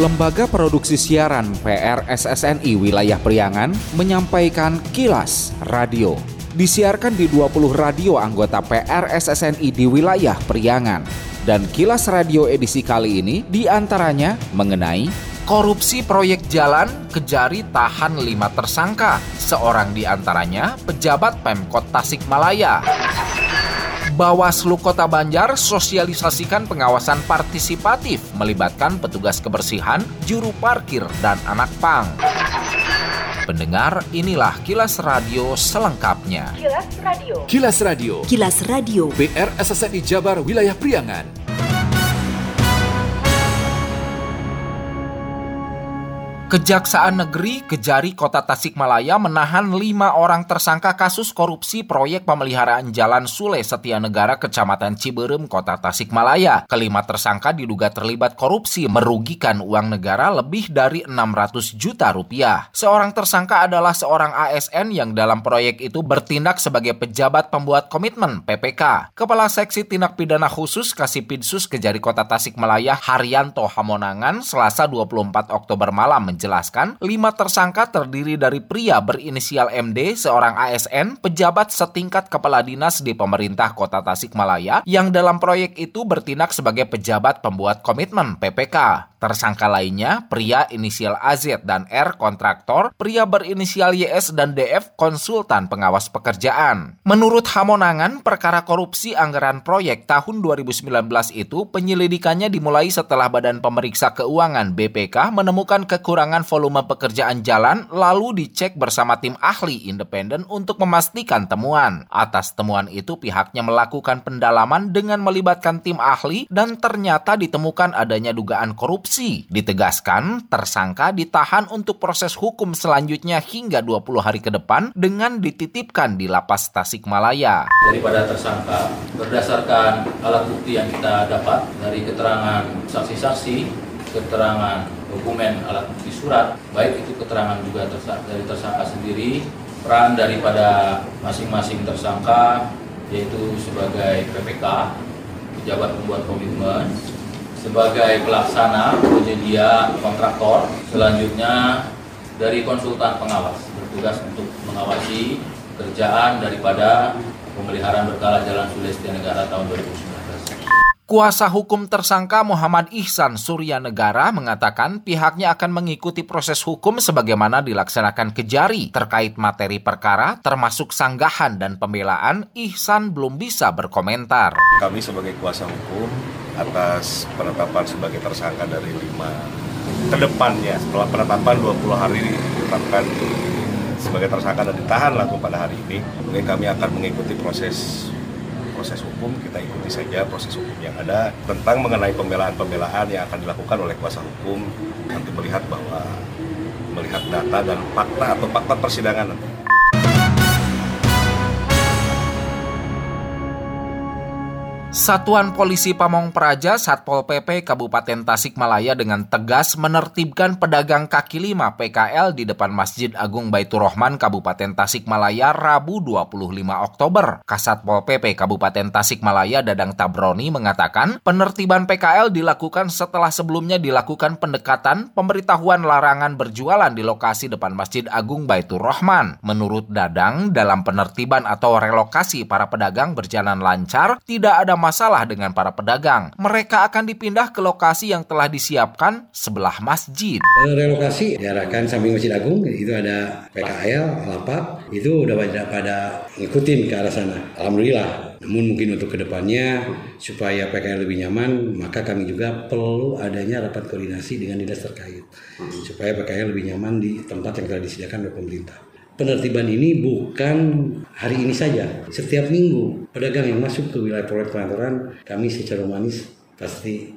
Lembaga Produksi Siaran PRSSNI Wilayah Priangan menyampaikan kilas radio. Disiarkan di 20 radio anggota PRSSNI di wilayah Priangan. Dan kilas radio edisi kali ini di antaranya mengenai korupsi proyek jalan Kejari tahan lima tersangka. Seorang di antaranya pejabat Pemkot Tasikmalaya. Bawaslu Kota Banjar sosialisasikan pengawasan partisipatif melibatkan petugas kebersihan, juru parkir, dan anak pang. Pendengar, inilah kilas radio selengkapnya. Kilas Radio. Kilas Radio. Kilas Radio. PR SSNI Jabar Wilayah Priangan. Kejaksaan Negeri Kejari Kota Tasikmalaya menahan lima orang tersangka kasus korupsi proyek pemeliharaan Jalan Sule Setia Negara Kecamatan Ciberem, Kota Tasikmalaya. Kelima tersangka diduga terlibat korupsi merugikan uang negara lebih dari 600 juta rupiah. Seorang tersangka adalah seorang ASN yang dalam proyek itu bertindak sebagai pejabat pembuat komitmen PPK. Kepala Seksi Tindak Pidana Khusus Kasipidsus Kejari Kota Tasikmalaya Haryanto Hamonangan Selasa 24 Oktober malam menjelaskan, lima tersangka terdiri dari pria berinisial MD, seorang ASN, pejabat setingkat kepala dinas di pemerintah kota Tasikmalaya, yang dalam proyek itu bertindak sebagai pejabat pembuat komitmen PPK. Tersangka lainnya, pria inisial AZ dan R kontraktor, pria berinisial YS dan DF konsultan pengawas pekerjaan. Menurut Hamonangan, perkara korupsi anggaran proyek tahun 2019 itu penyelidikannya dimulai setelah Badan Pemeriksa Keuangan BPK menemukan kekurangan volume pekerjaan jalan lalu dicek bersama tim ahli independen untuk memastikan temuan. Atas temuan itu pihaknya melakukan pendalaman dengan melibatkan tim ahli dan ternyata ditemukan adanya dugaan korupsi korupsi. Ditegaskan, tersangka ditahan untuk proses hukum selanjutnya hingga 20 hari ke depan dengan dititipkan di lapas Tasikmalaya. Daripada tersangka, berdasarkan alat bukti yang kita dapat dari keterangan saksi-saksi, keterangan dokumen alat bukti surat, baik itu keterangan juga dari tersangka sendiri, peran daripada masing-masing tersangka yaitu sebagai PPK, pejabat pembuat komitmen, sebagai pelaksana penyedia kontraktor. Selanjutnya dari konsultan pengawas bertugas untuk mengawasi kerjaan daripada pemeliharaan berkala Jalan Sulestia Negara tahun 2019. Kuasa hukum tersangka Muhammad Ihsan Surya Negara mengatakan pihaknya akan mengikuti proses hukum sebagaimana dilaksanakan Kejari terkait materi perkara termasuk sanggahan dan pembelaan Ihsan belum bisa berkomentar. Kami sebagai kuasa hukum atas penetapan sebagai tersangka dari lima ke depannya. Setelah penetapan 20 hari ditetapkan sebagai tersangka dan ditahan langsung pada hari ini mungkin kami akan mengikuti proses proses hukum. Kita ikuti saja proses hukum yang ada tentang mengenai pembelaan-pembelaan yang akan dilakukan oleh kuasa hukum. Nanti melihat bahwa melihat data dan fakta atau fakta persidangan nanti. Satuan Polisi Pamong Praja Satpol PP Kabupaten Tasikmalaya dengan tegas menertibkan pedagang kaki lima PKL di depan Masjid Agung Baitur Rahman Kabupaten Tasikmalaya Rabu 25 Oktober. Kasatpol PP Kabupaten Tasikmalaya Dadang Tabroni mengatakan penertiban PKL dilakukan setelah sebelumnya dilakukan pendekatan pemberitahuan larangan berjualan di lokasi depan Masjid Agung Baitur Rahman. Menurut Dadang, dalam penertiban atau relokasi para pedagang berjalan lancar, tidak ada masalah dengan para pedagang. Mereka akan dipindah ke lokasi yang telah disiapkan sebelah masjid. Relokasi diarahkan samping Masjid Agung, itu ada PKL, Lapak, itu udah pada, pada ngikutin ke arah sana. Alhamdulillah. Namun mungkin untuk ke depannya supaya PKL lebih nyaman, maka kami juga perlu adanya rapat koordinasi dengan dinas terkait. Supaya PKL lebih nyaman di tempat yang telah disediakan oleh pemerintah penertiban ini bukan hari ini saja. Setiap minggu pedagang yang masuk ke wilayah proyek pengantaran kami secara manis pasti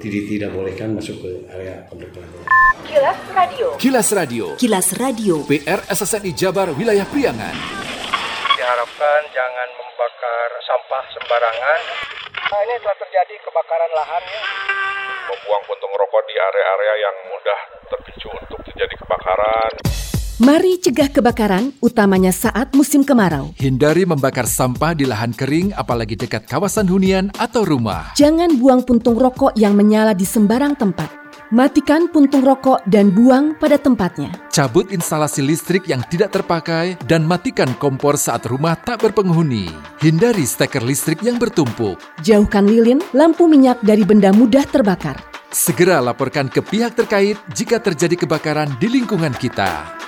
tidak tidak bolehkan masuk ke area komplek pengantaran. Kilas Radio. Kilas Radio. Kilas Radio. PR SSNI Jabar Wilayah Priangan. Diharapkan jangan membakar sampah sembarangan. Nah, ini telah terjadi kebakaran lahan ya. Membuang puntung rokok di area-area yang mudah terpicu untuk terjadi kebakaran. Mari cegah kebakaran, utamanya saat musim kemarau. Hindari membakar sampah di lahan kering, apalagi dekat kawasan hunian atau rumah. Jangan buang puntung rokok yang menyala di sembarang tempat. Matikan puntung rokok dan buang pada tempatnya. Cabut instalasi listrik yang tidak terpakai dan matikan kompor saat rumah tak berpenghuni. Hindari steker listrik yang bertumpuk. Jauhkan lilin, lampu minyak dari benda mudah terbakar. Segera laporkan ke pihak terkait jika terjadi kebakaran di lingkungan kita.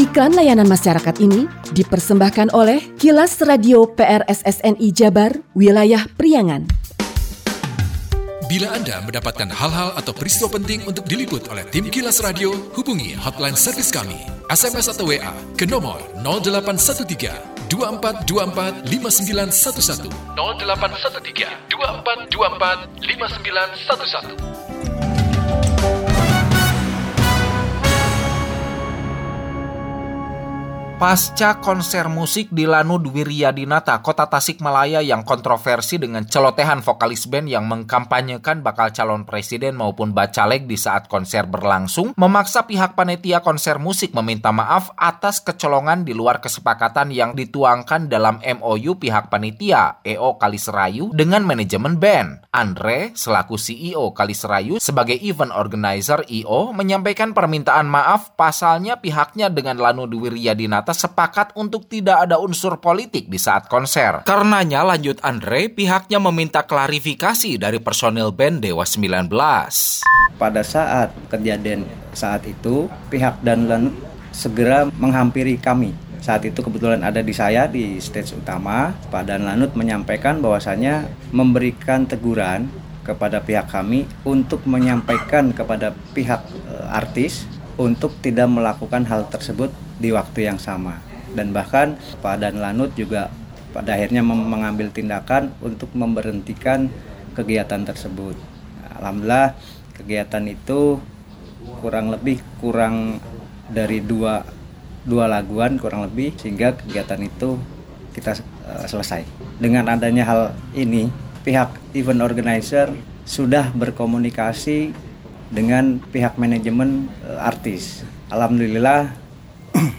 Iklan layanan masyarakat ini dipersembahkan oleh Kilas Radio PRSSNI Jabar, Wilayah Priangan. Bila Anda mendapatkan hal-hal atau peristiwa penting untuk diliput oleh tim Kilas Radio, hubungi hotline servis kami, SMS atau WA ke nomor 0813 2424 5911 0813 2424 5911 Pasca konser musik di Lanud Wiryadinata, kota Tasikmalaya yang kontroversi dengan celotehan vokalis band yang mengkampanyekan bakal calon presiden maupun bacaleg di saat konser berlangsung, memaksa pihak panitia konser musik meminta maaf atas kecolongan di luar kesepakatan yang dituangkan dalam MOU pihak panitia EO Kaliserayu dengan manajemen band. Andre, selaku CEO Kaliserayu sebagai event organizer EO, menyampaikan permintaan maaf pasalnya pihaknya dengan Lanud Wiryadinata sepakat untuk tidak ada unsur politik di saat konser. Karenanya lanjut Andre, pihaknya meminta klarifikasi dari personil band Dewa 19. Pada saat kejadian saat itu, pihak dan Lanut segera menghampiri kami. Saat itu kebetulan ada di saya di stage utama, Pak Dan Lanut menyampaikan bahwasannya memberikan teguran kepada pihak kami untuk menyampaikan kepada pihak e, artis untuk tidak melakukan hal tersebut di waktu yang sama dan bahkan Pak Dan Lanut juga pada akhirnya mengambil tindakan untuk memberhentikan kegiatan tersebut. Alhamdulillah kegiatan itu kurang lebih kurang dari dua dua laguan kurang lebih sehingga kegiatan itu kita uh, selesai. Dengan adanya hal ini, pihak event organizer sudah berkomunikasi dengan pihak manajemen uh, artis. Alhamdulillah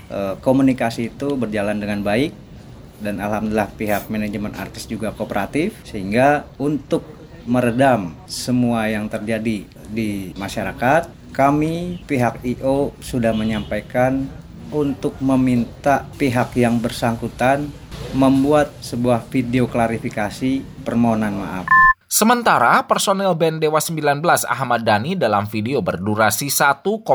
uh, komunikasi itu berjalan dengan baik dan alhamdulillah pihak manajemen artis juga kooperatif sehingga untuk meredam semua yang terjadi di masyarakat kami pihak IO sudah menyampaikan untuk meminta pihak yang bersangkutan membuat sebuah video klarifikasi permohonan maaf. Sementara personel band Dewa 19 Ahmad Dhani dalam video berdurasi 1,34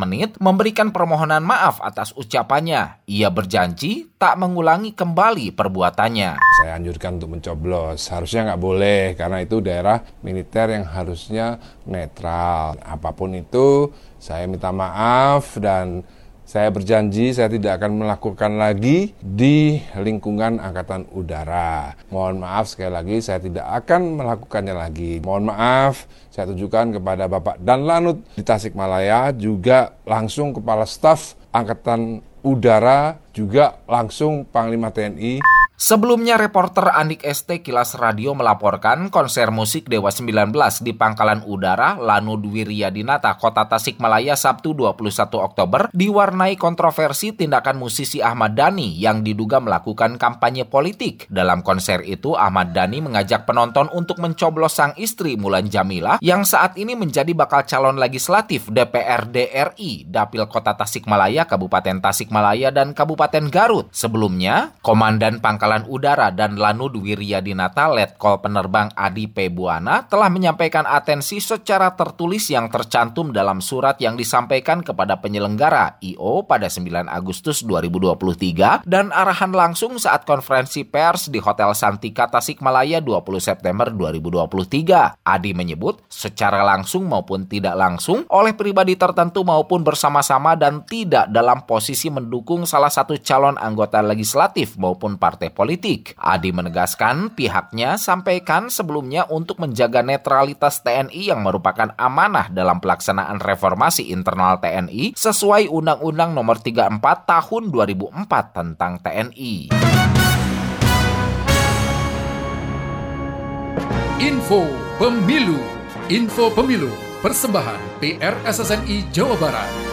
menit memberikan permohonan maaf atas ucapannya. Ia berjanji tak mengulangi kembali perbuatannya. Saya anjurkan untuk mencoblos. Harusnya nggak boleh karena itu daerah militer yang harusnya netral. Apa pun itu saya minta maaf dan saya berjanji saya tidak akan melakukan lagi di lingkungan Angkatan Udara. Mohon maaf sekali lagi saya tidak akan melakukannya lagi. Mohon maaf saya tunjukkan kepada Bapak Dan Lanut di Tasikmalaya juga langsung Kepala Staf Angkatan Udara juga langsung Panglima TNI Sebelumnya reporter Andik ST Kilas Radio melaporkan konser musik Dewa 19 di Pangkalan Udara Lanud Wiryadinata, Kota Tasikmalaya Sabtu 21 Oktober diwarnai kontroversi tindakan musisi Ahmad Dhani yang diduga melakukan kampanye politik. Dalam konser itu Ahmad Dhani mengajak penonton untuk mencoblos sang istri Mulan Jamila yang saat ini menjadi bakal calon legislatif DPRD RI Dapil Kota Tasikmalaya, Kabupaten Tasikmalaya dan Kabupaten Garut. Sebelumnya, Komandan Pangkalan Pangkalan Udara dan Lanud Wiryadinata Letkol Penerbang Adi P. Buana telah menyampaikan atensi secara tertulis yang tercantum dalam surat yang disampaikan kepada penyelenggara IO pada 9 Agustus 2023 dan arahan langsung saat konferensi pers di Hotel Santika Tasikmalaya 20 September 2023. Adi menyebut secara langsung maupun tidak langsung oleh pribadi tertentu maupun bersama-sama dan tidak dalam posisi mendukung salah satu calon anggota legislatif maupun partai politik. Adi menegaskan pihaknya sampaikan sebelumnya untuk menjaga netralitas TNI yang merupakan amanah dalam pelaksanaan reformasi internal TNI sesuai Undang-Undang Nomor 34 Tahun 2004 tentang TNI. Info Pemilu Info Pemilu Persembahan PRSSNI Jawa Barat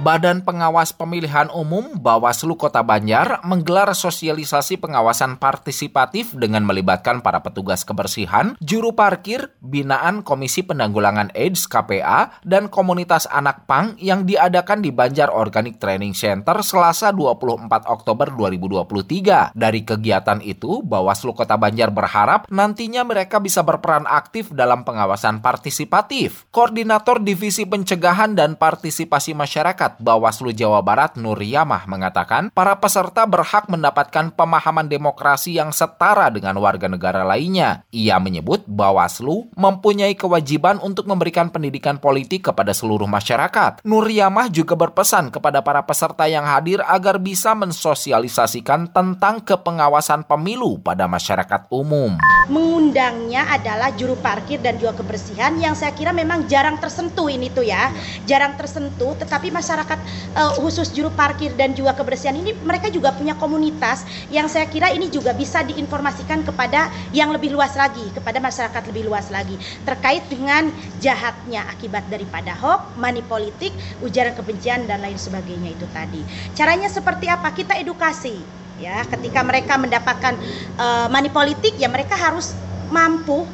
Badan Pengawas Pemilihan Umum Bawaslu Kota Banjar menggelar sosialisasi pengawasan partisipatif dengan melibatkan para petugas kebersihan, juru parkir, binaan Komisi Penanggulangan AIDS KPA, dan komunitas anak pang yang diadakan di Banjar Organic Training Center Selasa 24 Oktober 2023. Dari kegiatan itu, Bawaslu Kota Banjar berharap nantinya mereka bisa berperan aktif dalam pengawasan partisipatif. Koordinator Divisi Pencegahan dan Partisipasi Masyarakat Bawaslu Jawa Barat Nur Yamah mengatakan para peserta berhak mendapatkan pemahaman demokrasi yang setara dengan warga negara lainnya. Ia menyebut Bawaslu mempunyai kewajiban untuk memberikan pendidikan politik kepada seluruh masyarakat. Nur Yamah juga berpesan kepada para peserta yang hadir agar bisa mensosialisasikan tentang kepengawasan pemilu pada masyarakat umum. Mengundangnya adalah juru parkir dan juga kebersihan yang saya kira memang jarang tersentuh ini tuh ya. Jarang tersentuh tetapi masyarakat masyarakat uh, khusus juru parkir dan juga kebersihan ini mereka juga punya komunitas yang saya kira ini juga bisa diinformasikan kepada yang lebih luas lagi kepada masyarakat lebih luas lagi terkait dengan jahatnya akibat daripada hoax, money politik, ujaran kebencian dan lain sebagainya itu tadi. Caranya seperti apa? Kita edukasi ya ketika mereka mendapatkan uh, money politik ya mereka harus mampu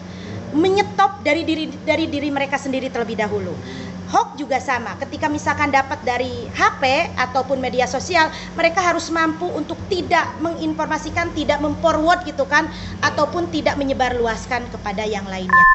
menyetop dari diri dari diri mereka sendiri terlebih dahulu hoax juga sama. Ketika misalkan dapat dari HP ataupun media sosial, mereka harus mampu untuk tidak menginformasikan, tidak memforward gitu kan, ataupun tidak menyebarluaskan kepada yang lainnya.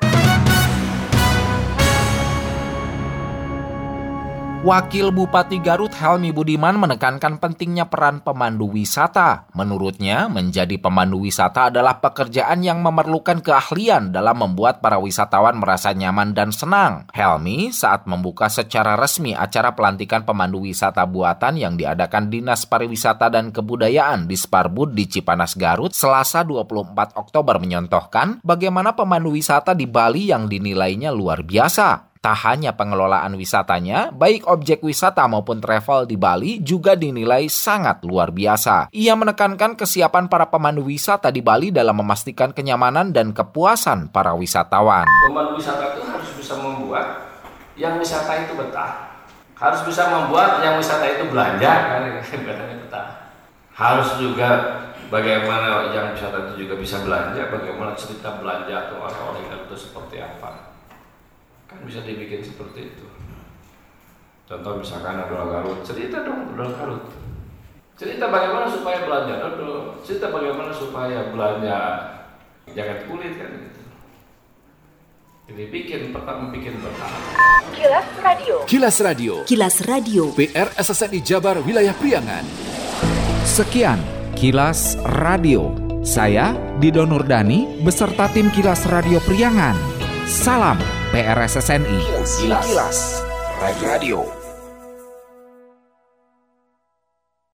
Wakil Bupati Garut Helmi Budiman menekankan pentingnya peran pemandu wisata. Menurutnya, menjadi pemandu wisata adalah pekerjaan yang memerlukan keahlian dalam membuat para wisatawan merasa nyaman dan senang. Helmi saat membuka secara resmi acara pelantikan pemandu wisata buatan yang diadakan Dinas Pariwisata dan Kebudayaan di Sparbud di Cipanas Garut Selasa 24 Oktober menyontohkan bagaimana pemandu wisata di Bali yang dinilainya luar biasa. Tak hanya pengelolaan wisatanya, baik objek wisata maupun travel di Bali juga dinilai sangat luar biasa. Ia menekankan kesiapan para pemandu wisata di Bali dalam memastikan kenyamanan dan kepuasan para wisatawan. Pemandu wisata itu harus bisa membuat yang wisata itu betah. Harus bisa membuat yang wisata itu belanja, betah. Harus juga bagaimana yang wisata itu juga bisa belanja, bagaimana cerita belanja atau orang-orang itu seperti apa kan bisa dibikin seperti itu. Contoh misalkan ada Garut. Cerita dong Odol Garut. Cerita bagaimana supaya belanja dodol. Cerita bagaimana supaya belanja jangan kulit kan gitu. Jadi bikin pertama bikin pertama Kilas Radio. Kilas Radio. Kilas Radio. PR SSNI Jabar Wilayah Priangan. Sekian Kilas Radio. Saya Dido Nurdani beserta tim Kilas Radio Priangan. Salam PRSSNI. Kilas, Kilas. Radio.